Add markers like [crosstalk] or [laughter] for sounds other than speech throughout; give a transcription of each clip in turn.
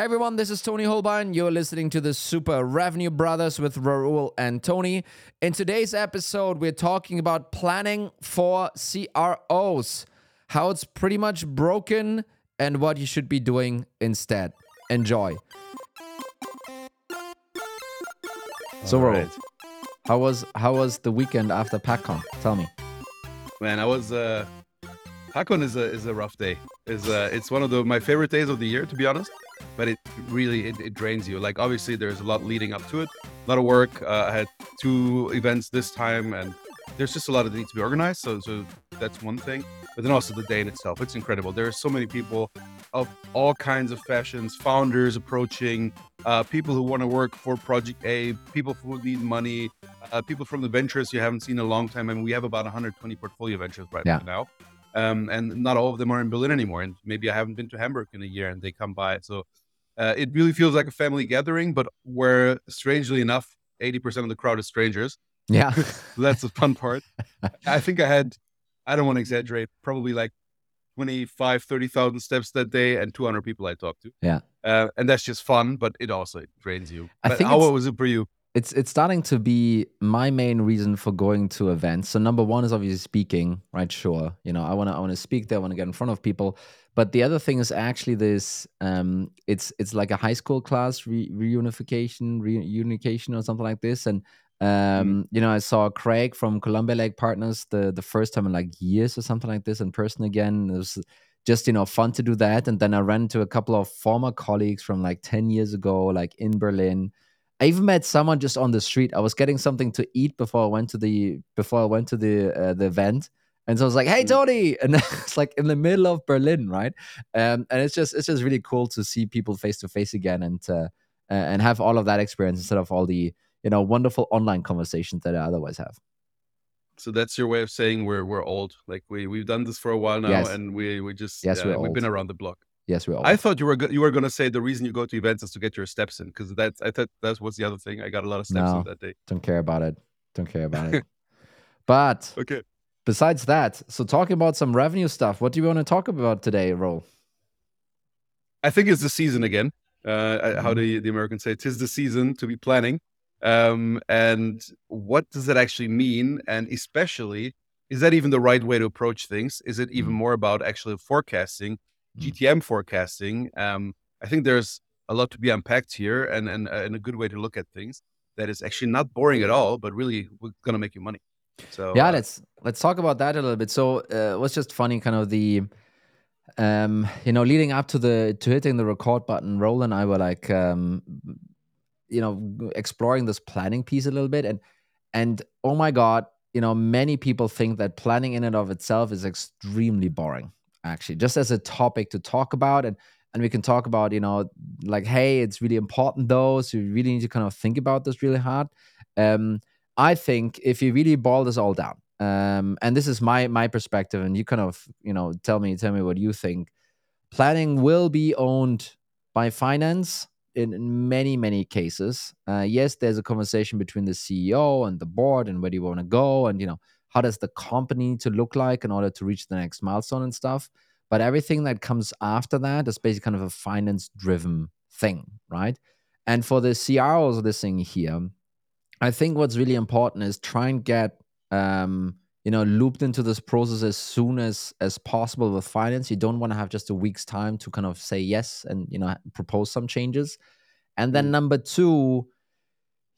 Hey everyone, this is Tony Hohlbein. You're listening to the Super Revenue Brothers with Raul and Tony. In today's episode, we're talking about planning for CROs, how it's pretty much broken, and what you should be doing instead. Enjoy. So, Raul, right. how was how was the weekend after PackCon? Tell me. Man, I was uh Hakon is a is a rough day. Is uh it's one of the my favorite days of the year to be honest. But it really it, it drains you. Like obviously there's a lot leading up to it. A lot of work. Uh, I had two events this time and there's just a lot of needs to be organized. So so that's one thing. But then also the day in itself. It's incredible. There are so many people of all kinds of fashions, founders approaching, uh, people who want to work for Project A, people who need money, uh, people from the ventures you haven't seen in a long time. I mean, we have about 120 portfolio ventures right Yeah. now. Um, and not all of them are in Berlin anymore. And maybe I haven't been to Hamburg in a year and they come by. So uh, it really feels like a family gathering, but where strangely enough, 80% of the crowd is strangers. Yeah. [laughs] That's the fun part. I think I had, I don't want to exaggerate, probably like 25, 30,000 steps that day and 200 people I talked to. Yeah. Uh, and that's just fun, but it also drains you. I But think how was it for you? It's it's starting to be my main reason for going to events. So number one is obviously speaking, right? Sure, you know, I want to I want to speak there, I want to get in front of people. But the other thing is actually this. Um, it's it's like a high school class re- reunification, reunification, or something like this. And um, you know, I saw Craig from Columbia Lake Partners the the first time in like years or something like this in person again. It was just you know fun to do that. And then I ran into a couple of former colleagues from like ten years ago, like in Berlin. I even met someone just on the street. I was getting something to eat before I went to the before I went to the uh, the event, and so I was like, "Hey, Mm. Tony!" [laughs] And it's like in the middle of Berlin, right? Um, and it's just it's just really cool to see people face to face again and uh, uh, and have all of that experience instead of all the you know wonderful online conversations that I otherwise have. So that's your way of saying we're we're old. Like we we've done this for a while now, Yes. and we we just Yes, uh, we're we've been around the block. Yes, we're all. I thought you were go- you were gonna say the reason you go to events is to get your steps in because that's I thought that was the other thing. I got a lot of steps No. in that day. don't care about it. Don't care about it. [laughs] but Okay. besides that, so talking about some revenue stuff, what do you want to talk about today, Ro? I think it's the season again. Uh, I- how do the Americans say? Tis the season to be planning. Um, and what does that actually mean? And especially, is that even the right way to approach things? Is it even Mhm. more about actually forecasting. GTM forecasting? Um, I think there's a lot to be unpacked here, and and, uh, and a good way to look at things that is actually not boring at all, but really we're going to make you money. So yeah uh, let's let's talk about that a little bit so uh, it was just funny kind of the um you know leading up to the to hitting the record button Raul and i were like um you know exploring this planning piece a little bit and and oh my god you know many people think that planning in and of itself is extremely boring actually just as a topic to talk about and and we can talk about you know like hey it's really important though so you really need to kind of think about this really hard um I think if you really boil this all down, um, and this is my my perspective, and you kind of you know tell me tell me what you think. Planning will be owned by finance in, many many cases. Uh, yes, there's a conversation between the CEO and the board, and where do you want to go, and you know how does the company need to look like in order to reach the next milestone and stuff. But everything that comes after that is basically kind of a finance driven thing, right? And for the CROs listening here, I think what's really important is try and get um, you know looped into this process as soon as as possible with finance. You don't want to have just a week's time to kind of say yes and you know propose some changes. And then Mm. number two,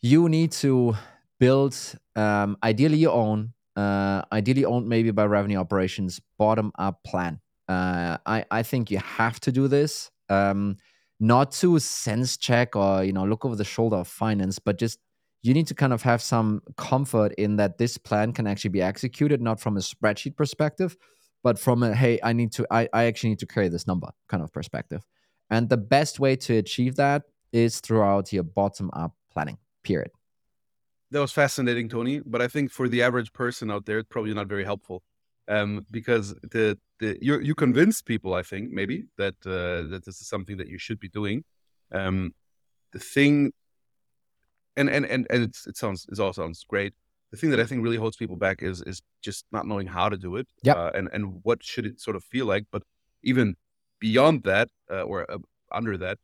you need to build um, ideally your own, uh, ideally owned maybe by revenue operations, bottom up plan. Uh, I I think you have to do this. Um, not to sense check or you know look over the shoulder of finance, but just you need to kind of have some comfort in that this plan can actually be executed not from a spreadsheet perspective but from a hey i need to i, I actually need to carry this number kind of perspective and the best way to achieve that is throughout your bottom up planning period that was fascinating, Tony. But I think for the average person out there, it's probably not very helpful, um, because the the you you convince people, I think, maybe that uh, that this is something that you should be doing. Um, the thing, and and and and it's, it sounds it all sounds great. The thing that I think really holds people back is is just not knowing how to do it, Yep. uh, and and what should it sort of feel like. But even beyond that, uh, or uh, under that,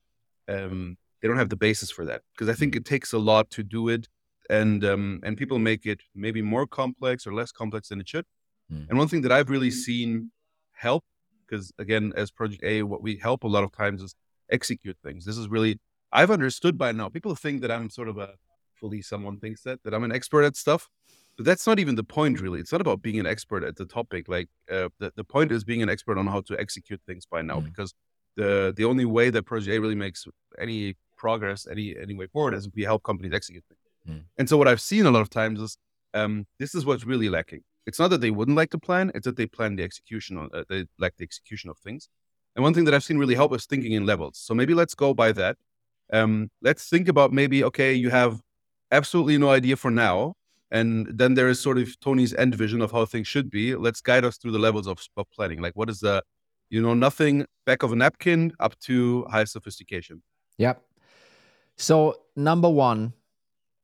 um, they don't have the basis for that because I think it takes a lot to do it, and um, and people make it maybe more complex or less complex than it should. Mm. And one thing that I've really seen help, because again, as Project A, what we help a lot of times is execute things. This is really I've understood by now. People think that I'm sort of a fully someone thinks that that I'm an expert at stuff, but that's not even the point really. It's not about being an expert at the topic. Like uh, the the point is being an expert on how to execute things by now, mm. because the the only way that Project A really makes any progress any any way forward is if we help companies execute things. Mm. And so what I've seen a lot of times is um, this is what's really lacking. It's not that they wouldn't like to plan; it's that they plan the execution on uh, they lack the execution of things. And one thing that I've seen really help is thinking in levels. So maybe let's go by that. Um, let's think about maybe okay, you have absolutely no idea for now, and then there is sort of Tony's end vision of how things should be. Let's guide us through the levels of, of planning. Like what is the you know nothing back of a napkin up to high sophistication. Yep. So, number one,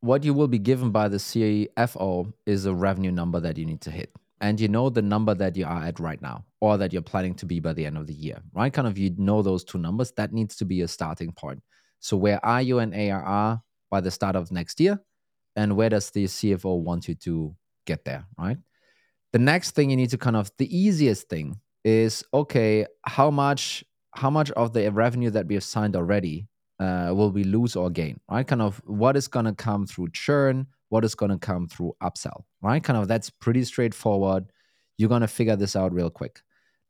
what you will be given by the CFO is a revenue number that you need to hit. And you know the number that you are at right now, or that you're planning to be by the end of the year, right? Kind of you know those two numbers. That needs to be a starting point. So, where are you in ARR by the start of next year? And where does the CFO want you to get there, right? The next thing you need to kind of, the easiest thing is okay, how much how much of the revenue that we have signed already uh, will we lose or gain, right? Kind of what is going to come through churn, what is going to come through upsell, right? Kind of that's pretty straightforward. You're going to figure this out real quick.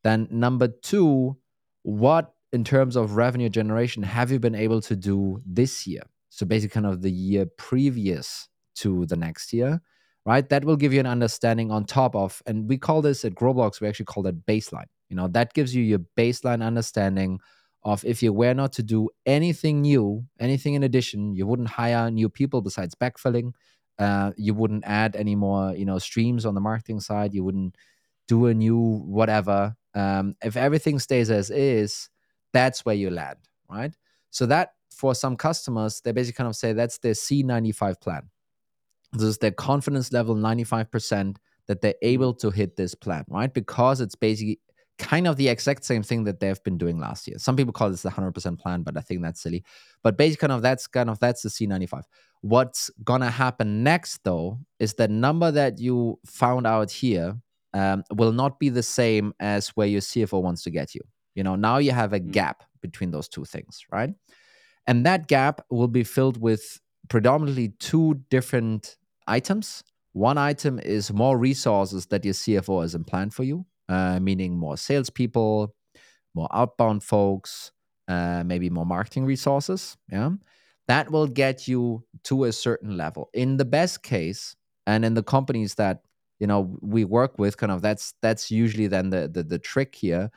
Then, number two, what in terms of revenue generation have you been able to do this year? So, basically, kind of the year previous to the next year, right? That will give you an understanding on top of, and we call this at Growblocks, we actually call that baseline. You know, that gives you your baseline understanding of if you were not to do anything new, anything in addition, you wouldn't hire new people besides backfilling. Uh, you wouldn't add any more, you know, streams on the marketing side. You wouldn't do a new whatever. Um, if everything stays as is, that's where you land, right? So that for some customers, they basically kind of say that's their C95 plan. This is their confidence level, 95% that they're able to hit this plan, right? Because it's basically kind of the exact same thing that they've been doing last year. Some people call this the 100% plan, but I think that's silly. But basically, kind of that's kind of that's the C95. What's gonna happen next, though, is the number that you found out here um, will not be the same as where your CFO wants to get you. You know, now you have a mm. gap between those two things, right? And that gap will be filled with predominantly two different items. One item is more resources that your CFO has planned for you uh, meaning more salespeople, more outbound folks, uh, maybe more marketing resources. Yeah, that will get you to a certain level. In the best case, and in the companies that you know we work with, kind of that's that's usually then the the, the trick here.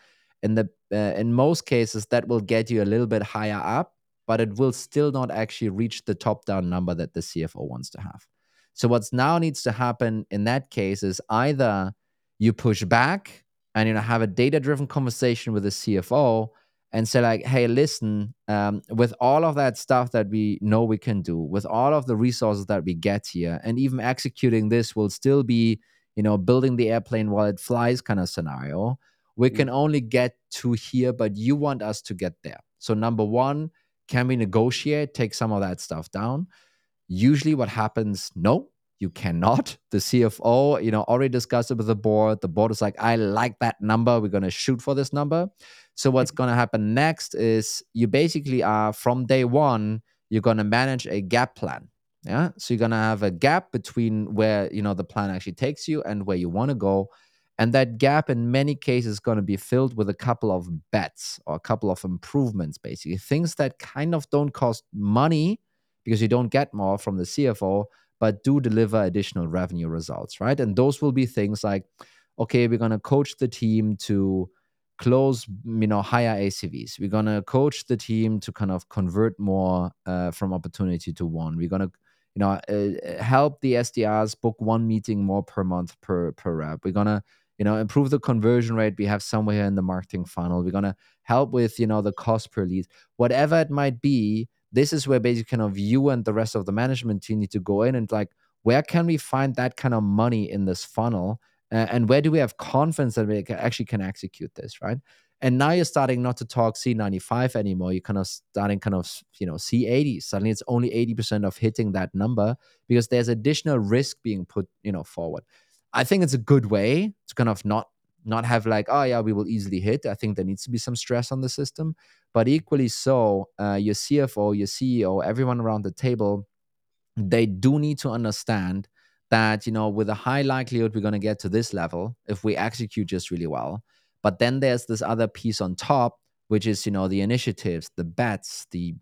In the uh, in most cases, that will get you a little bit higher up, but it will still not actually reach the top down number that the CFO wants to have. So what's now needs to happen in that case is either you push back and you know have a data driven conversation with the cfo and say like hey listen um, with all of that stuff that we know we can do with all of the resources that we get here and even executing this will still be you know building the airplane while it flies kind of scenario we can only get to here but you want us to get there. So number one can we negotiate take some of that stuff down? Usually what happens no you cannot. The CFO, you know, already discussed it with the board. The board is like, I like that number. We're going to shoot for this number. So what's mm-hmm. going to happen next is you basically are from day one, you're going to manage a gap plan. Yeah. So you're going to have a gap between where, you know, the plan actually takes you and where you want to go. And that gap in many cases is going to be filled with a couple of bets or a couple of improvements, basically things that kind of don't cost money because you don't get more from the CFO, but do deliver additional revenue results, right? And those will be things like, okay, we're going to coach the team to close, you know, higher ACVs. We're going to coach the team to kind of convert more uh, from opportunity to one. We're going to, you know, uh, help the SDRs book one meeting more per month per per rep. We're going to you know improve the conversion rate we have somewhere in the marketing funnel we're going to help with you know the cost per lead whatever it might be this is where basically kind of you and the rest of the management team need to go in and like where can we find that kind of money in this funnel uh, and where do we have confidence that we actually can execute this right And now you're starting not to talk C95 anymore. You're kind of starting kind of, you know, C80. Suddenly it's only 80% of hitting that number because there's additional risk being put, you know, forward. I think it's a good way to kind of not not have like, oh yeah, we will easily hit. I think there needs to be some stress on the system. But equally so, uh, your CFO, your CEO, everyone around the table, they do need to understand that you know with a high likelihood we're going to get to this level if we execute just really well but then there's this other piece on top which is you know the initiatives the bets the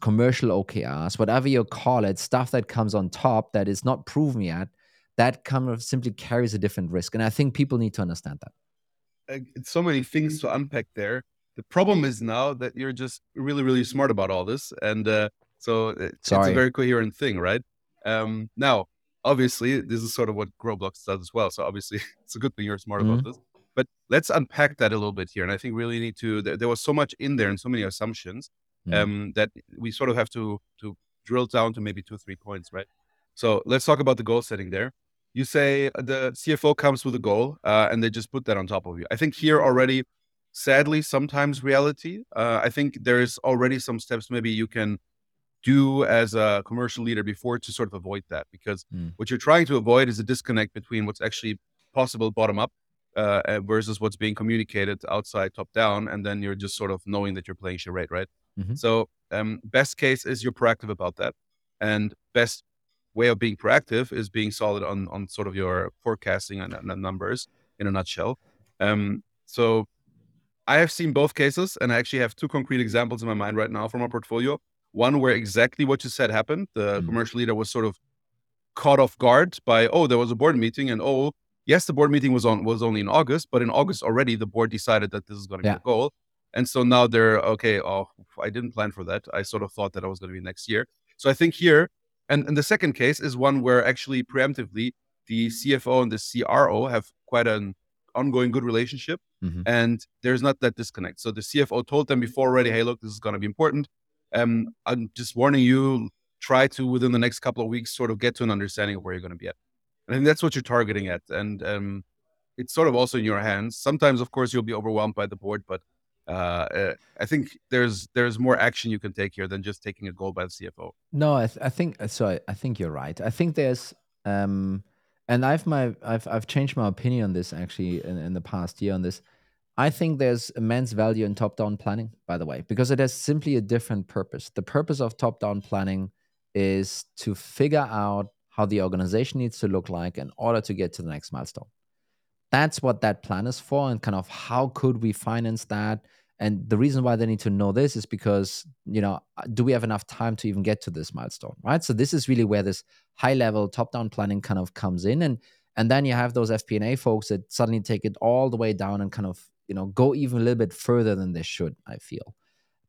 commercial okrs whatever you call it stuff that comes on top that is not proven yet that kind of simply carries a different risk and i think people need to understand that it's so many things to unpack there the problem is now that you're just really really smart about all this and uh, so it's a very coherent thing right um, now obviously this is sort of what Growblocks does as well. So obviously [laughs] it's a good thing you're smart mm-hmm. about this. But let's unpack that a little bit here. And I think really need to there, there was so much in there and so many assumptions mm-hmm. um, that we sort of have to to drill down to maybe two, three points, right? So let's talk about the goal setting there. You say the CFO comes with a goal uh, and they just put that on top of you. I think here already, sadly, sometimes reality. Uh, I think there is already some steps maybe you can do as a commercial leader before to sort of avoid that because mm. what you're trying to avoid is a disconnect between what's actually possible bottom up uh, versus what's being communicated outside top down and then you're just sort of knowing that you're playing charade right mm-hmm. so um, best case is you're proactive about that and best way of being proactive is being solid on on sort of your forecasting and, and numbers in a nutshell um, so i have seen both cases and i actually have two concrete examples in my mind right now from our portfolio one where exactly what you said happened. The mm. commercial leader was sort of caught off guard by, oh, there was a board meeting, and oh, yes, the board meeting was on was only in August, but in August already the board decided that this is going to yeah. be a goal, and so now they're okay. Oh, I didn't plan for that. I sort of thought that I was going to be next year. So I think here, and, and the second case is one where actually preemptively the CFO and the CRO have quite an ongoing good relationship, mm-hmm. and there's not that disconnect. So the CFO told them before already, hey, look, this is going to be important um, I'm just warning you, try to within the next couple of weeks sort of get to an understanding of where you're going to be at. I think that's what you're targeting at. And um, it's sort of also in your hands. Sometimes, of course, you'll be overwhelmed by the board, but uh, uh, I think there's there's more action you can take here than just taking a goal by the CFO. No, I, th- I think so. I, I, think you're right. I think there's um, and I've my I've I've changed my opinion on this actually in, in the past year on this. I think there's immense value in top down planning, by the way, because it has simply a different purpose. The purpose of top down planning is to figure out how the organization needs to look like in order to get to the next milestone. That's what that plan is for, and kind of how could we finance that? And the reason why they need to know this is because, you know, uh, do we have enough time to even get to this milestone, right? So this is really where this high level top down planning kind of comes in. And and then you have those FP&A folks that suddenly take it all the way down and kind of you know go even a little bit further than they should i feel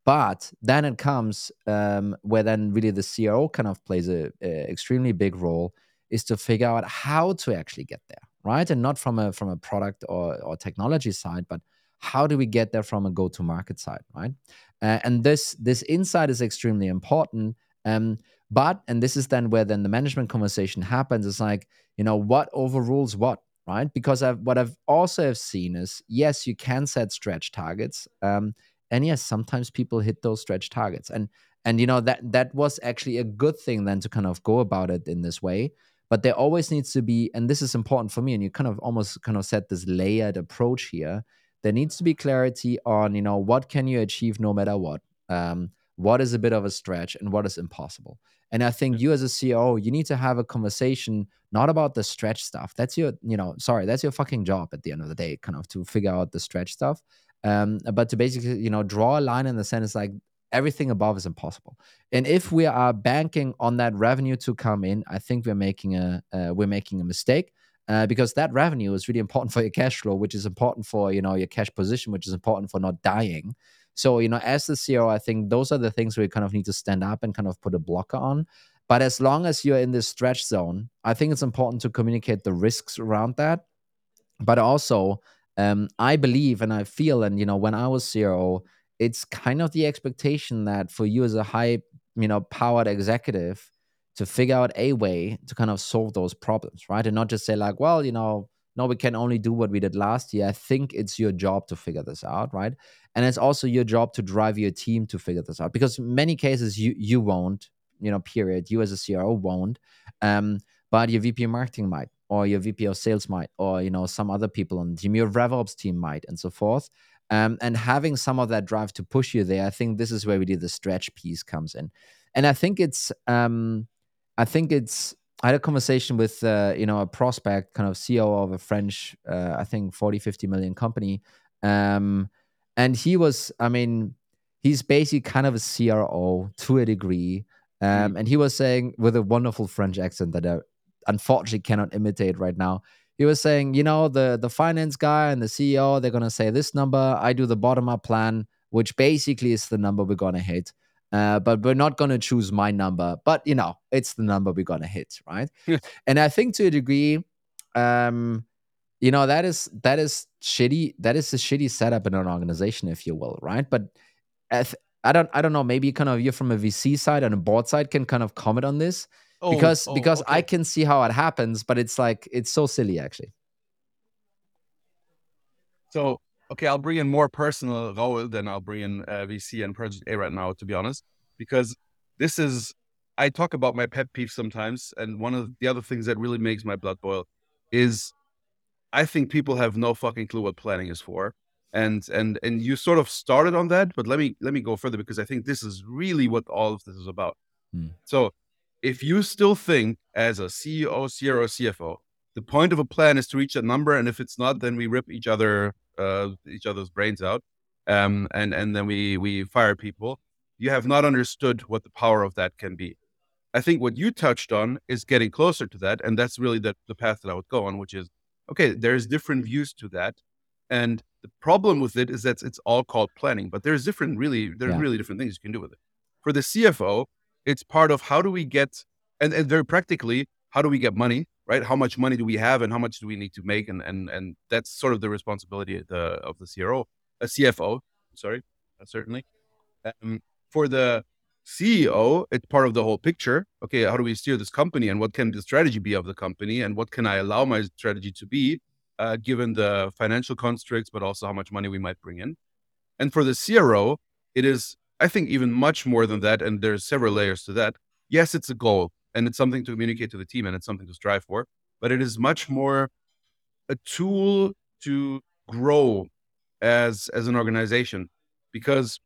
but then it comes um, where then really the CRO kind of plays a, a, extremely big role is to figure out how to actually get there, right? And not from a from a product or, or technology side, but how do we get there from a go to market side, right? Uh, and this this insight is extremely important. Um, but and this is then where then the management conversation happens. It's like you know what overrules what, right? Because I've, what I've also have seen is yes, you can set stretch targets, um, and yes, sometimes people hit those stretch targets, and and you know that that was actually a good thing then to kind of go about it in this way. But there always needs to be, and this is important for me, and you kind of almost kind of set this layered approach here. There needs to be clarity on you know what can you achieve no matter what. Um, what is a bit of a stretch and what is impossible? And i think you as a ceo you need to have a conversation not about the stretch stuff. That's your you know sorry that's your fucking job at the end of the day kind of to figure out the stretch stuff. Um, but to basically you know draw a line in the sense like everything above is impossible. And if we are banking on that revenue to come in i think we're making a uh, we're making a mistake uh, because that revenue is really important for your cash flow which is important for you know your cash position which is important for not dying so, you know, as the CEO, I think those are the things we kind of need to stand up and kind of put a blocker on. But as long as you're in this stretch zone, I think it's important to communicate the risks around that. But also, um, I believe and I feel, and you know, when I was CEO, it's kind of the expectation that for you as a high, you know, powered executive to figure out a way to kind of solve those problems, right? And not just say like, well, you know, no, we can only do what we did last year. I think it's your job to figure this out, right? And it's also your job to drive your team to figure this out because many cases you you won't, you know, period. You as a CRO won't, um, but your VP marketing might, or your VP of sales might, or you know, some other people on the team, your RevOps team might, and so forth. Um, and having some of that drive to push you there, I think this is where we did the stretch piece comes in, and I think it's, um, I think it's I had a conversation with uh, you know a prospect, kind of CEO of a French, uh, I think 40, 50 million company, um, and he was, I mean, he's basically kind of a CRO to a degree, um, mm. and he was saying with a wonderful French accent that I unfortunately cannot imitate right now. He was saying, you know, the the finance guy and the CEO, they're gonna say this number. I do the bottom up plan, which basically is the number we're gonna hit. Uh, but we're not going to choose my number. But you know, it's the number we're going to hit, right? and I think to a degree, um, you know, that is that is shitty. That is a shitty setup in an organization, if you will, right? But I don't, I don't know. Maybe kind of you're from a VC side and a board side can kind of comment on this oh, because oh, because okay. I can see how it happens, but it's like it's so silly actually. So okay, I'll bring in more personal role than I'll bring in uh, VC and Project A right now, to be honest, because this is I talk about my pet peeve sometimes, and one of the other things that really makes my blood boil is I think people have no fucking clue what planning is for. And and and you sort of started on that, but let me let me go further because I think this is really what all of this is about. Hmm. So if you still think as a CEO, CRO, CFO, the point of a plan is to reach a number, and if it's not, then we rip each other uh, each other's brains out, um, and and then we we fire people. You have not understood what the power of that can be. I think what you touched on is getting closer to that, and that's really the, the path that I would go on, which is okay. There's different views to that, and the problem with it is that it's all called planning, but there's different, really, there's yeah. really different things you can do with it. For the CFO, it's part of how do we get, and, and very practically, how do we get money right? How much money do we have and how much do we need to make? And and and that's sort of the responsibility of the of the CRO, a CFO, sorry, uh, certainly. Um, for the CEO, it's part of the whole picture. Okay, how do we steer this company, and what can the strategy be of the company, and what can I allow my strategy to be, uh, given the financial constraints, but also how much money we might bring in. And for the CRO, it is, I think, even much more than that, and there's several layers to that. Yes, it's a goal and it's something to communicate to the team and it's something to strive for but it is much more a tool to grow as as an organization. Because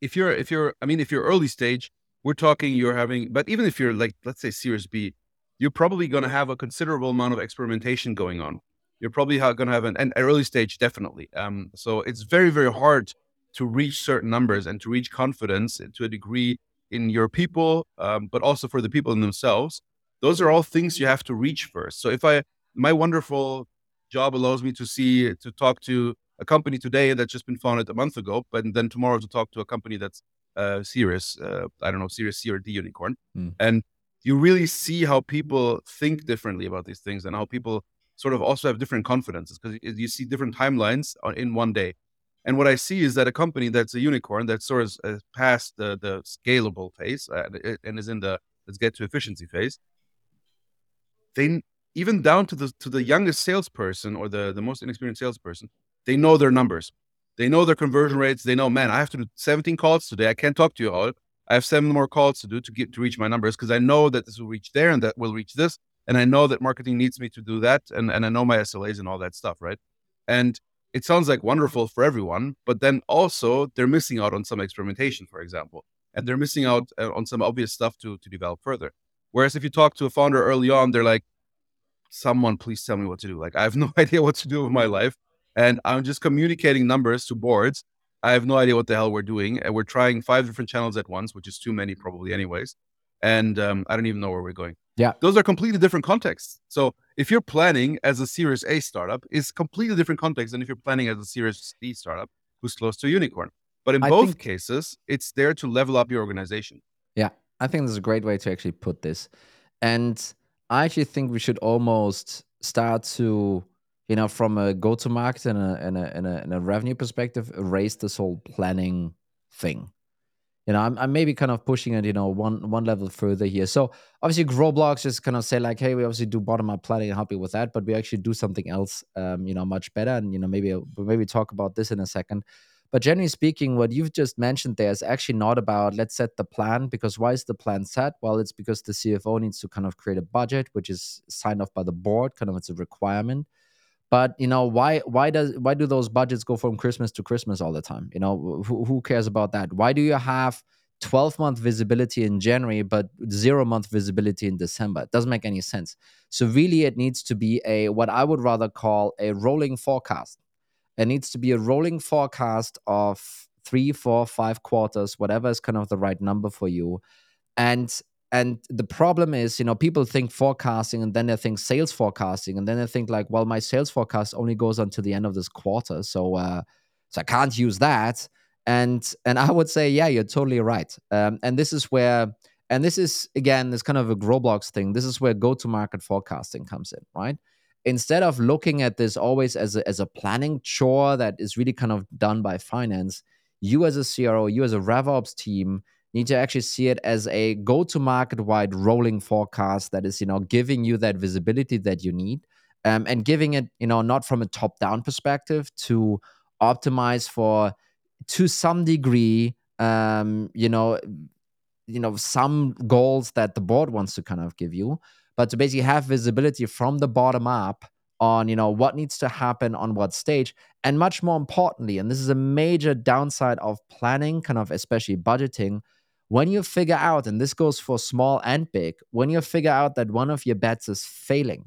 if you're if you're i mean if you're early stage we're talking you're having but even if you're like let's say series b you're probably going to have a considerable amount of experimentation going on. You're probably going to have an, an early stage definitely. Um, so it's very very hard to reach certain numbers and to reach confidence to a degree in your people, um, but also for the people in themselves. Those are all things you have to reach first. So if I, my wonderful job allows me to see, to talk to a company today that's just been founded a month ago, but then tomorrow to talk to a company that's uh, serious, uh, I don't know, serious C or D unicorn. Mm. And you really see how people think differently about these things and how people sort of also have different confidences because you see different timelines in one day. And what I see is that a company that's a unicorn that sort of uh, past the, the scalable phase uh, and is in the let's get to efficiency phase, they even down to the to the youngest salesperson or the, the most inexperienced salesperson, they know their numbers. They know their conversion rates. They know, man, I have to do 17 calls today. I can't talk to you all. I have seven more calls to do to get to reach my numbers because I know that this will reach there and that will reach this. And I know that marketing needs me to do that. And, and I know my SLAs and all that stuff, right? And it sounds like wonderful for everyone, but then also they're missing out on some experimentation, for example, and they're missing out uh, on some obvious stuff to to develop further. Whereas if you talk to a founder early on, they're like, "Someone, please tell me what to do." Like I have [laughs] no [laughs] idea what to do with my life, and I'm just communicating numbers to boards. I have no idea what the hell we're doing, and we're trying five different channels at once, which is too many probably, anyways. And um, I don't even know where we're going. Yeah. Those are completely different contexts. So if you're planning as a Series A startup, it's completely different context than if you're planning as a Series D startup who's close to a unicorn. But in I both think, cases, it's there to level up your organization. Yeah. I think this is a great way to actually put this. And I actually think we should almost start to, you know, from a go to market and a, and, a, and, a, and a revenue perspective, erase this whole planning thing you know, I'm, I'm maybe kind of pushing it, you know, one one level further here. So obviously, Growblocks just kind of say like, hey, we obviously do bottom up planning and help you with that, but we actually do something else, um, you know, much better. And you know, maybe maybe talk about this in a second. But generally speaking, what you've just mentioned there is actually not about let's set the plan because why is the plan set? Well, it's because the CFO needs to kind of create a budget, which is signed off by the board, kind of it's a requirement. But you know why why does why do those budgets go from Christmas to Christmas all the time? You know who, who cares about that? Why do you have 12 month visibility in January, but zero month visibility in December. It doesn't make any sense. So, really, it needs to be a what I would rather call a rolling forecast. It needs to be a rolling forecast of three, four, five quarters, whatever is kind of the right number for you. And and the problem is, you know, people think forecasting and then they think sales forecasting, and then they think like, well, my sales forecast only goes until the end of this quarter, so uh, so I can't use that. And and I would say, yeah, you're totally right. Um, and this is where, and this is again, this kind of a Growblocks thing. This is where go-to-market forecasting comes in, right? instead of looking at this always as a, as a planning chore that is really kind of done by finance, you as a CRO, you as a RevOps team need to actually see it as a go-to-market wide rolling forecast that is, you know, giving you that visibility that you need, um, and giving it, you know, not from a top-down perspective to optimize for to some degree, um, you know, you know, some goals that the board wants to kind of give you, but to basically have visibility from the bottom up on you know what needs to happen on what stage. And much more importantly and this is a major downside of planning kind of especially budgeting when you figure out and this goes for small and big when you figure out that one of your bets is failing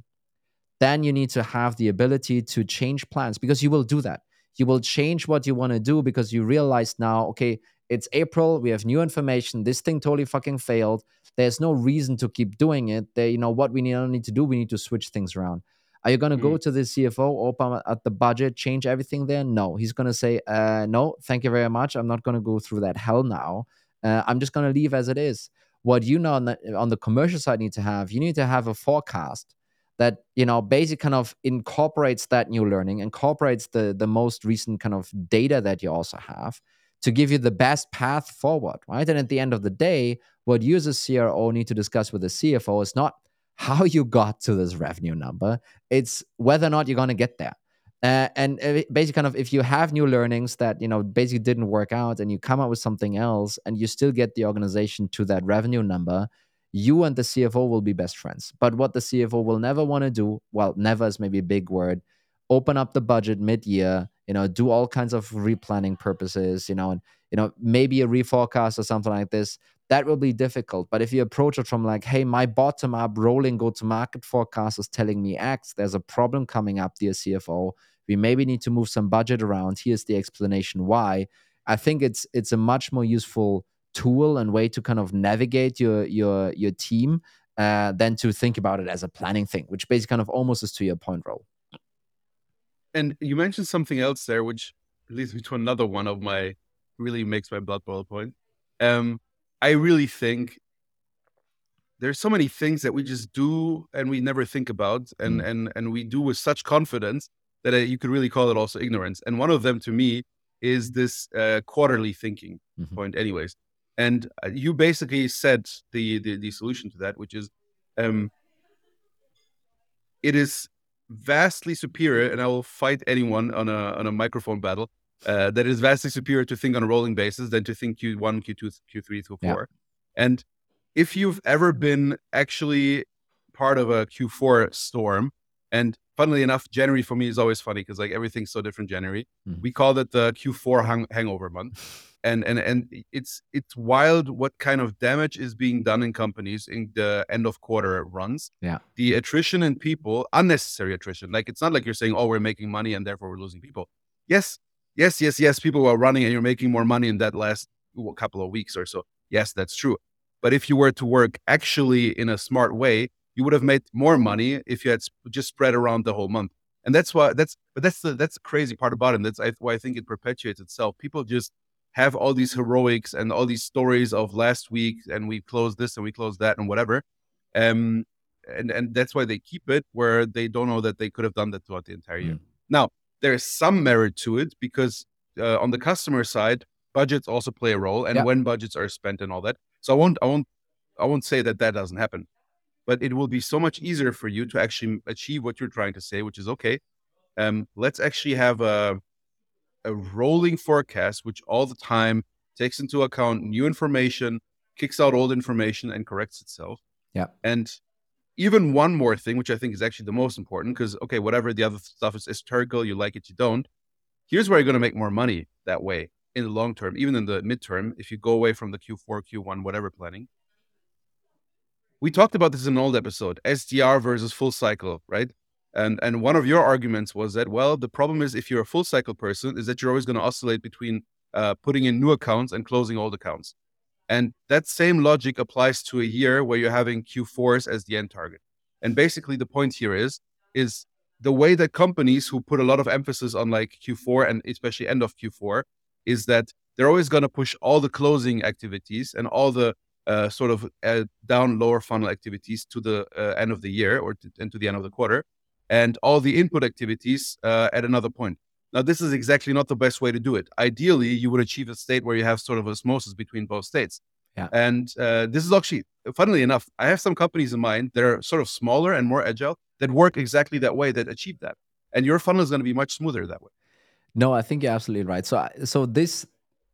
then you need to have the ability to change plans because you will do that you will change what you want to do because you realize now okay it's april we have new information this thing totally fucking failed there's no reason to keep doing it. There, you know, what we need, need to do, we need to switch things around. Are you going to mm. go to the CFO, open at the budget, change everything there? No. He's going to say, uh, no, thank you very much. I'm not going to go through that hell now. Uh, I'm just going to leave as it is. What you know on the, on the commercial side need to have, you need to have a forecast that you know basically kind of incorporates that new learning, incorporates the the most recent kind of data that you also have, to give you the best path forward, right? And at the end of the day, what you as a CRO need to discuss with the CFO is not how you got to this revenue number, it's whether or not you're going to get there. Uh, and uh, basically, kind of, if you have new learnings that you know basically didn't work out, and you come up with something else, and you still get the organization to that revenue number, you and the CFO will be best friends. But what the CFO will never want to do, well, never is maybe a big word, open up the budget mid-year you know do all kinds of replanning purposes you know and you know maybe a reforecast or something like this that will be difficult but if you approach it from like hey my bottom up rolling go to market forecast is telling me x there's a problem coming up dear cfo we maybe need to move some budget around here's the explanation why i think it's it's a much more useful tool and way to kind of navigate your your your team uh, than to think about it as a planning thing which basically kind of almost is to your point Raul and you mentioned something else there, which leads me to another one of my really makes my blood boil point. Um, I really think there's so many things that we just do and we never think about, and mm. and and we do with such confidence that uh, you could really call it also ignorance. And one of them to me is this uh, quarterly thinking mm-hmm. point, anyways. And uh, you basically said the, the the solution to that, which is, um, it is vastly superior, and I will fight anyone on a on a microphone battle. Uh, that is vastly superior to think on a rolling basis than to think Q1, Q2, Q3, Q4. Yeah. And if you've ever been actually part of a Q4 storm, and funnily enough, January for me is always funny because like everything's so different. January, mm-hmm. we call it the Q4 hang- hangover month [laughs] and and and it's it's wild what kind of damage is being done in companies in the end of quarter runs. Yeah, the attrition in people, unnecessary attrition. Like it's not like you're saying, oh, we're making money and therefore we're losing people. Yes, yes, yes, yes. People are running and you're making more money in that last couple of weeks or so. Yes, that's true. But if you were to work actually in a smart way, you would have made more money if you had just spread around the whole month. And that's why that's but that's the that's the crazy part about it. That's why I think it perpetuates itself. People just have all these heroics and all these stories of last week and we closed this and we closed that and whatever. Um, and and that's why they keep it where they don't know that they could have done that throughout the entire year. Mm. Now there is some merit to it because uh, on the customer side, budgets also play a role and Yeah. when budgets are spent and all that. So I won't, I won't, I won't say that that doesn't happen, but it will be so much easier for you to actually achieve what you're trying to say, which is okay. Um, let's actually have a a rolling forecast, which all the time takes into account new information, kicks out old information, and corrects itself. Yeah. And even one more thing, which I think is actually the most important, because okay, whatever the other stuff is historical, you like it, you don't. Here's where you're going to make more money that way in the long term, even in the midterm, if you go away from the Q4, Q1, whatever planning. We talked about this in an old episode, SDR versus full cycle, right? And and one of your arguments was that well, the problem is if you're a full cycle person, is that you're always going to oscillate between uh, putting in new accounts and closing old accounts. And that same logic applies to a year where you're having Q4s as the end target. And basically, the point here is is the way that companies who put a lot of emphasis on like Q4 and especially end of Q4 is that they're always going to push all the closing activities and all the uh, sort of uh, down lower funnel activities to the uh, end of the year or to, and to the end of the quarter and all the input activities uh, at another point. Now, this is exactly not the best way to do it. Ideally, you would achieve a state where you have sort of osmosis between both states. Yeah. And uh, this is actually, funnily enough, I have some companies in mind that are sort of smaller and more agile that work exactly that way, that achieve that. And your funnel is going to be much smoother that way. No, I think you're absolutely right. So, so this,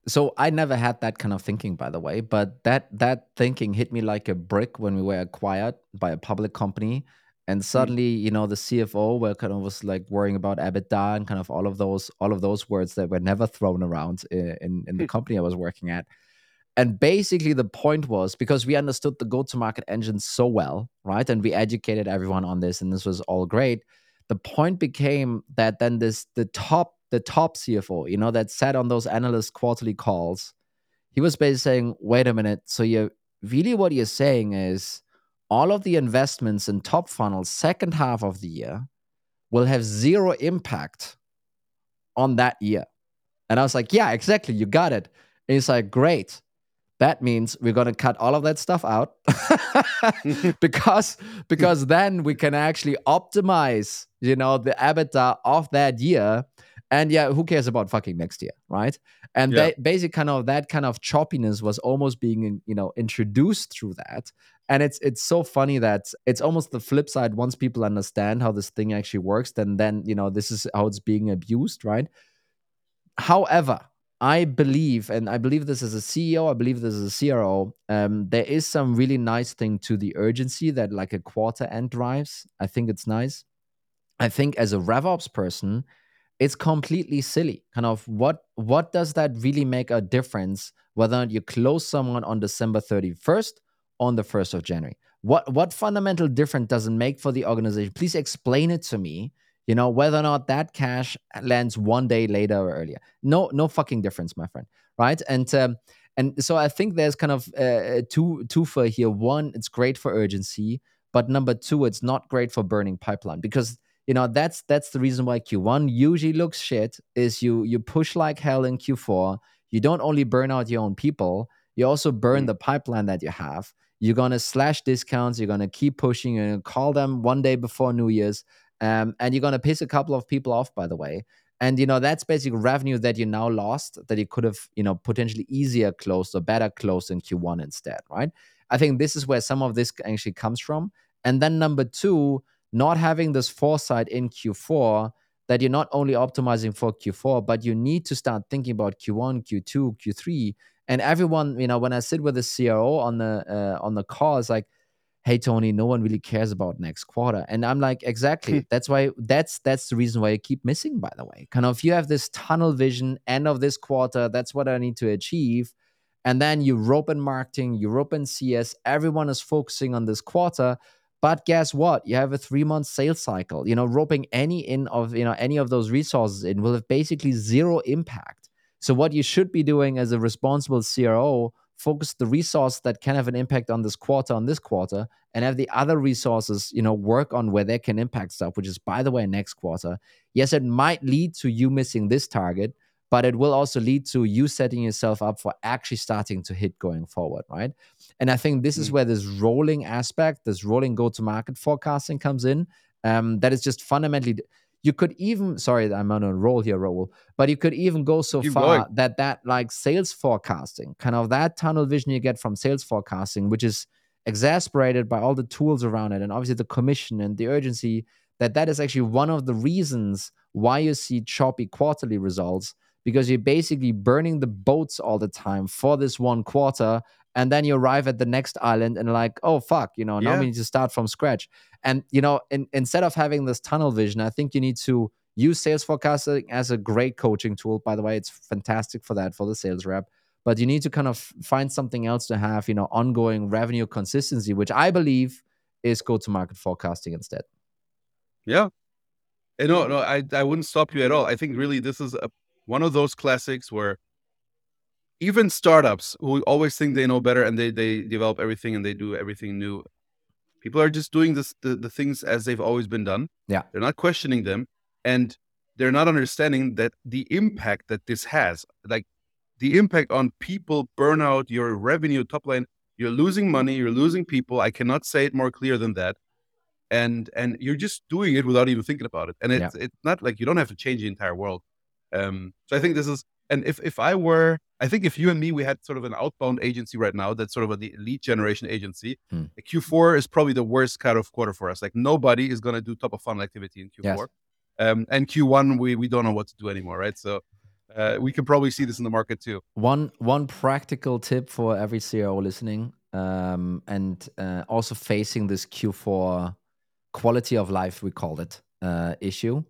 so I never had that kind of thinking, by the way. But that that thinking hit me like a brick when we were acquired by a public company, and hmm. suddenly, you know, the CFO were kind of was like worrying about EBITDA and kind of all of those all of those words that were never thrown around in in, in the hmm. company I was working at. And basically, the point was because we understood the go to market engine so well, right? And we educated everyone on this, and this was all great. The point became that then this the top the top CFO, you know, that sat on those analyst quarterly calls, he was basically saying, "Wait a minute, so you really what you're saying is all of the investments in top funnel second half of the year will have zero impact on that year." And I was like, "Yeah, exactly, you got it." And he's like, "Great." that means we're going to cut all of that stuff out [laughs] because because then we can actually optimize you know the EBITDA of that year and yeah who cares about fucking next year right and Yeah. ba- basic kind of that kind of choppiness was almost being you know introduced through that and it's it's so funny that it's almost the flip side once people understand how this thing actually works then then you know this is how it's being abused right however I believe, and I believe this as a CEO, I believe this as a CRO, um, there is some really nice thing to the urgency that like a quarter end drives. I think it's nice. I think as a RevOps person, it's completely silly. Kind of what what does that really make a difference whether or not you close someone on December 31st on the 1st of January? What what fundamental difference does it make for the organization? Please explain it to me you know whether or not that cash lands one day later or earlier no no fucking difference my friend right and um, and so i think there's kind of uh, two two for here one it's great for urgency but number two it's not great for burning pipeline because you know that's that's the reason why q1 usually looks shit is you you push like hell in q4 you don't only burn out your own people you also burn Mm. the pipeline that you have. You're going to slash discounts you're going to keep pushing you're going to call them one day before new year's um, and you're going to piss a couple of people off by the way. And you know that's basically revenue that you now lost that you could have you know potentially easier closed or better closed in q1 instead right? I think this is where some of this actually comes from. And then number two not having this foresight in q4 that you're not only optimizing for q4 but you need to start thinking about q1 q2 q3 and everyone you know when i sit with the cro on the uh, on the call it's like hey tony no one really cares about next quarter. And i'm like exactly. That's why that's that's the reason why you keep missing by the way. Kind of if you have this tunnel vision end of this quarter that's what i need to achieve. And then you, european marketing european cs everyone is focusing on this quarter but guess what? You have a three month sales cycle. You know roping any in of you know any of those resources in will have basically zero impact. So what you should be doing as a responsible cro focus the resource that can have an impact on this quarter on this quarter and have the other resources you know work on where they can impact stuff which is by the way next quarter. Yes it might lead to you missing this target but it will also lead to you setting yourself up for actually starting to hit going forward right and i think this is Mm. where this rolling aspect this rolling go to market forecasting comes in um, that is just fundamentally you could even sorry i'm on a roll here Raul, but you could even go so Keep far going. that that like sales forecasting kind of that tunnel vision you get from sales forecasting which is exasperated by all the tools around it and obviously the commission and the urgency that that is actually one of the reasons why you see choppy quarterly results because you're basically burning the boats all the time for this one quarter and then you arrive at the next island and like oh fuck you know now Yeah. we need to start from scratch and you know in, instead of having this tunnel vision i think you need to use sales forecasting as a great coaching tool by the way it's fantastic for that for the sales rep but you need to kind of find something else to have you know ongoing revenue consistency which i believe is go to market forecasting instead Yeah. Eh, no, no, I, I wouldn't stop you at all. I think really this is a, one of those classics where even startups who always think they know better and they, they develop everything and they do everything new, people are just doing this the, the things as they've always been done. Yeah. They're not questioning them and they're not understanding that the impact that this has, like the impact on people, burnout, your revenue, top line, you're losing money, you're losing people. I cannot say it more clear than that and and you're just doing it without even thinking about it and it's it's not like you don't have to change the entire world um so i think this is and if if i were i think if you and me we had sort of an outbound agency right now that's sort of a the lead generation agency Hmm. q4 is probably the worst kind of quarter for us like nobody is going to do top of funnel activity in q4 Yes. um and q1 we we don't know what to do anymore right so uh, we can probably see this in the market too one one practical tip for every CRO listening, um, and uh, also facing this Q4 quality of life we called it uh, issue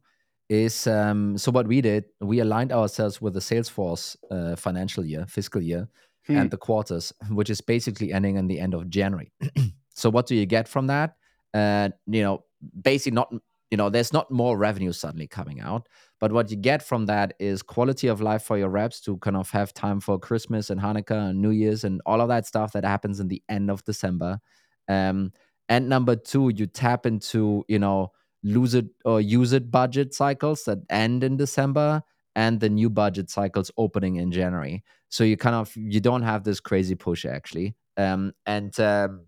is um, so what we did we aligned ourselves with the Salesforce uh, financial year fiscal year Hmm. and the quarters which is basically ending in the end of January [clears throat] so what do you get from that uh, you know basically not you know there's not more revenue suddenly coming out but what you get from that is quality of life for your reps to kind of have time for Christmas and Hanukkah and New Year's and all of that stuff that happens in the end of December. Um, and number two, you tap into, you know, lose it or use it budget cycles that end in December and the new budget cycles opening in January. So you kind of you don't have this crazy push actually. Um, and um,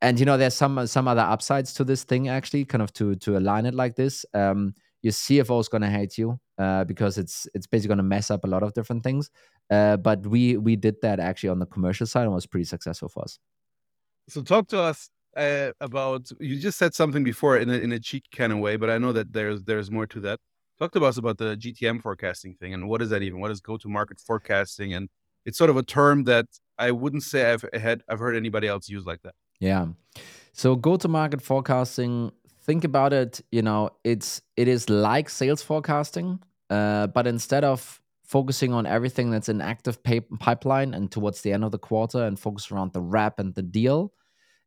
and you know there's some some other upsides to this thing actually, kind of to to align it like this. Um, your CFO is going to hate you uh, because it's it's basically going to mess up a lot of different things. Uh, but we we did that actually on the commercial side and was pretty successful for us. So talk to us uh, about you just said something before in a, in a kind of way, but I know that there's there's more to that. Talk to us about the GTM forecasting thing and what is that even? What is go to market forecasting? And it's sort of a term that I wouldn't say I've had I've heard anybody else use like that. Yeah. So go to market forecasting, think about it, you know, it's it is like sales forecasting, uh, but instead of focusing on everything that's in active pipeline and towards the end of the quarter and focus around the wrap and the deal,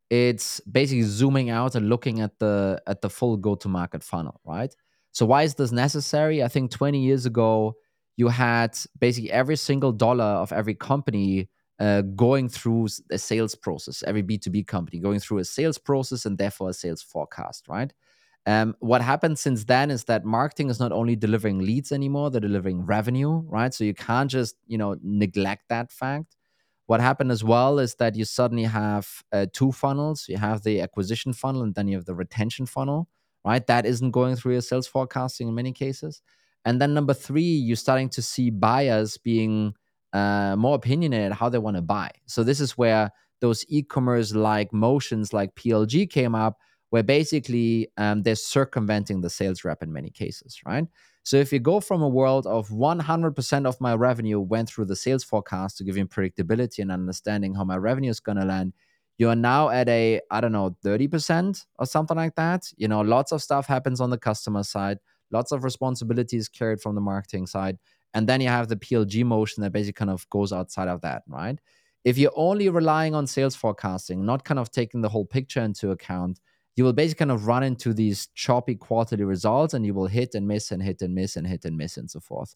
it's basically zooming out and looking at the at the full go to market funnel, right? So why is this necessary? I think 20 years ago you had basically every single dollar of every company uh, going through a sales process, every B2B company going through a sales process and therefore a sales forecast, right? Um, what happened since then is that marketing is not only delivering leads anymore, they're delivering revenue, right? So you can't just, you know, neglect that fact. What happened as well is that you suddenly have uh, two funnels. You have the acquisition funnel and then you have the retention funnel, right? That isn't going through your sales forecasting in many cases. And then number three, you're starting to see buyers being uh, more opinionated how they want to buy. So this is where those e-commerce like motions like PLG came up, where basically um, they're circumventing the sales rep in many cases, right? So if you go from a world of 100% of my revenue went through the sales forecast to give you predictability and understanding how my revenue is going to land, you are now at a I don't know 30% or something like that. You know, lots of stuff happens on the customer side, lots of responsibilities carried from the marketing side, and then you have the PLG motion that basically kind of goes outside of that, right? If you're only relying on sales forecasting, not kind of taking the whole picture into account, you will basically kind of run into these choppy quarterly results and you will hit and miss and hit and miss and hit and miss and so forth.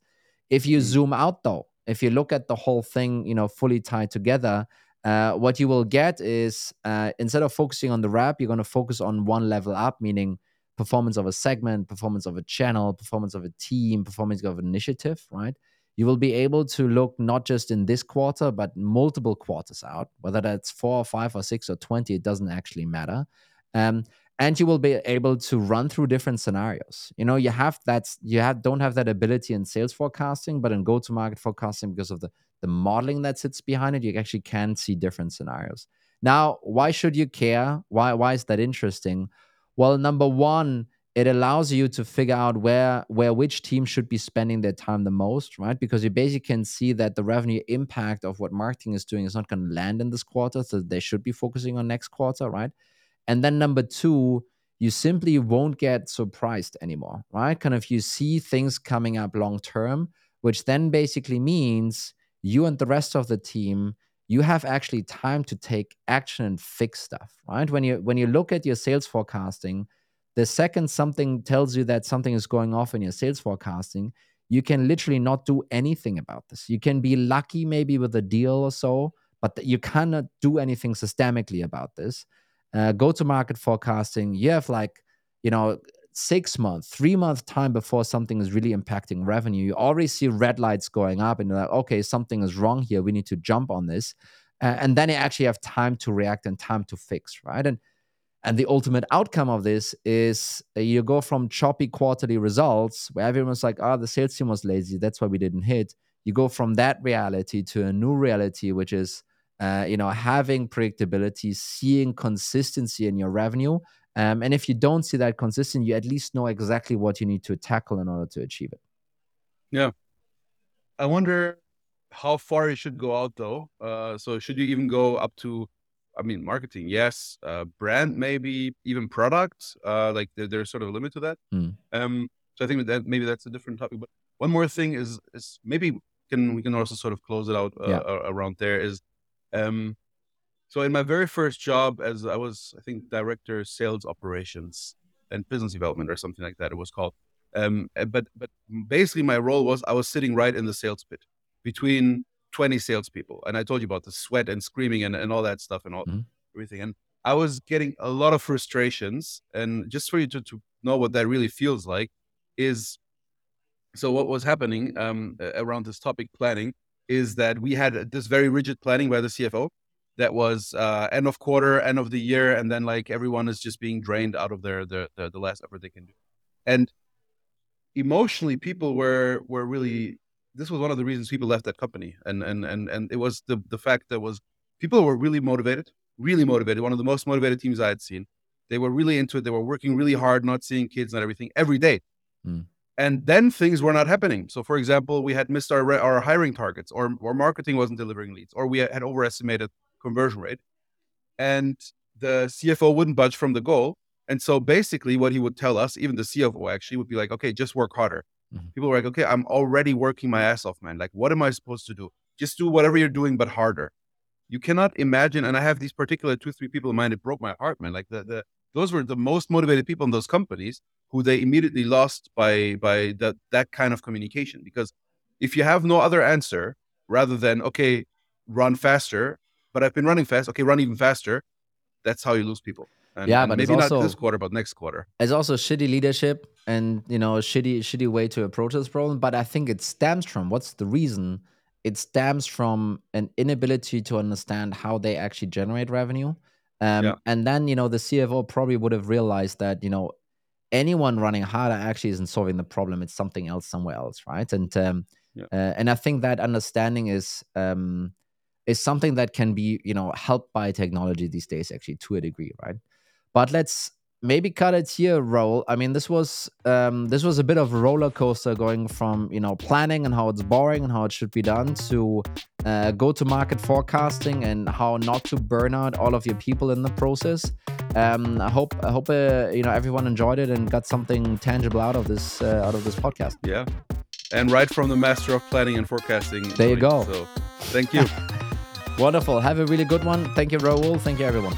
If you Mm. zoom out though, if you look at the whole thing, you know, fully tied together, uh, what you will get is uh, instead of focusing on the wrap, you're going to focus on one level up, meaning performance of a segment, performance of a channel, performance of a team, performance of an initiative, right? You will be able to look not just in this quarter, but multiple quarters out, whether that's four or five or six or 20, it doesn't actually matter. Um, and you will be able to run through different scenarios. You know, you have that you have don't have that ability in sales forecasting, but in go-to-market forecasting, because of the the modeling that sits behind it, you actually can see different scenarios. Now, why should you care? Why why is that interesting? Well, number one, it allows you to figure out where where which team should be spending their time the most right because you basically can see that the revenue impact of what marketing is doing is not going to land in this quarter so they should be focusing on next quarter right and then number two you simply won't get surprised anymore right kind of you see things coming up long term which then basically means you and the rest of the team you have actually time to take action and fix stuff right when you when you look at your sales forecasting the second something tells you that something is going off in your sales forecasting, you can literally not do anything about this. You can be lucky maybe with a deal or so, but you cannot do anything systemically about this. Uh, go to market forecasting, you have like, you know, six months, three month time before something is really impacting revenue. You already see red lights going up, and you're like, okay, something is wrong here. We need to jump on this. Uh, and then you actually have time to react and time to fix, right? And and the ultimate outcome of this is you go from choppy quarterly results where everyone's like, oh, the sales team was lazy. That's why we didn't hit. You go from that reality to a new reality, which is, uh, you know, having predictability, seeing consistency in your revenue. Um, and if you don't see that consistent, you at least know exactly what you need to tackle in order to achieve it. Yeah. I wonder how far you should go out though. Uh, so should you even go up to I mean, marketing, yes. Uh, brand, maybe even product. Uh, like there, there's sort of a limit to that. Mm. Um, so I think that maybe that's a different topic. But one more thing is is maybe can we can also sort of close it out uh, yeah. around there is, um, so in my very first job as I was I think director sales operations and business development or something like that it was called. Um, eh, but but basically my role was I was sitting right in the sales pit between 20 salespeople. And I told you about the sweat and screaming and, and all that stuff and all mm-hmm. everything. And I was getting a lot of frustrations. And just for you to, to know what that really feels like is so what was happening um, around this topic planning is that we had this very rigid planning by the CFO that was uh, end of quarter, end of the year, and then like everyone is just being drained out of their, their, their the last effort they can do. And emotionally, people were were really this was one of the reasons people left that company, and and and and it was the the fact that was people were really motivated, really motivated. One of the most motivated teams I had seen. They were really into it. They were working really hard, not seeing kids not everything every day. Mm. And then things were not happening. So, for example, we had missed our our hiring targets, or or marketing wasn't delivering leads, or we had overestimated conversion rate, and the CFO wouldn't budge from the goal. And so, basically, what he would tell us, even the CFO actually, would be like, "Okay, just work harder." Mm-hmm. People were like, okay, I'm already working my ass off, man. Like, what am I supposed to do? Just do whatever you're doing, but harder. You cannot imagine. And I have these particular two, three people in mind. It broke my heart, man. Like the, the those were the most motivated people in those companies who they immediately lost by by that that kind of communication. Because if you have no other answer rather than okay, run faster, but I've been running fast. Okay, run even faster. That's how you lose people. And, yeah, and but maybe also, not this quarter, but next quarter. It's also shitty leadership and you know shitty shitty way to approach this problem. But I think it stems from what's the reason? It stems from an inability to understand how they actually generate revenue. Um, yeah. And then you know the CFO probably would have realized that you know anyone running harder actually isn't solving the problem. It's something else somewhere else, right? And um, yeah. uh, and I think that understanding is um, is something that can be you know helped by technology these days actually to a degree, right? But let's maybe cut it here, Raul. I mean, this was um, this was a bit of a roller coaster going from you know planning and how it's boring and how it should be done to uh, go to market forecasting and how not to burn out all of your people in the process. Um, I hope I hope uh, you know everyone enjoyed it and got something tangible out of this uh, out of this podcast. Yeah, and right from the master of planning and forecasting. There you go. So, thank you. [laughs] Wonderful. Have a really good one. Thank you, Raul. Thank you, everyone.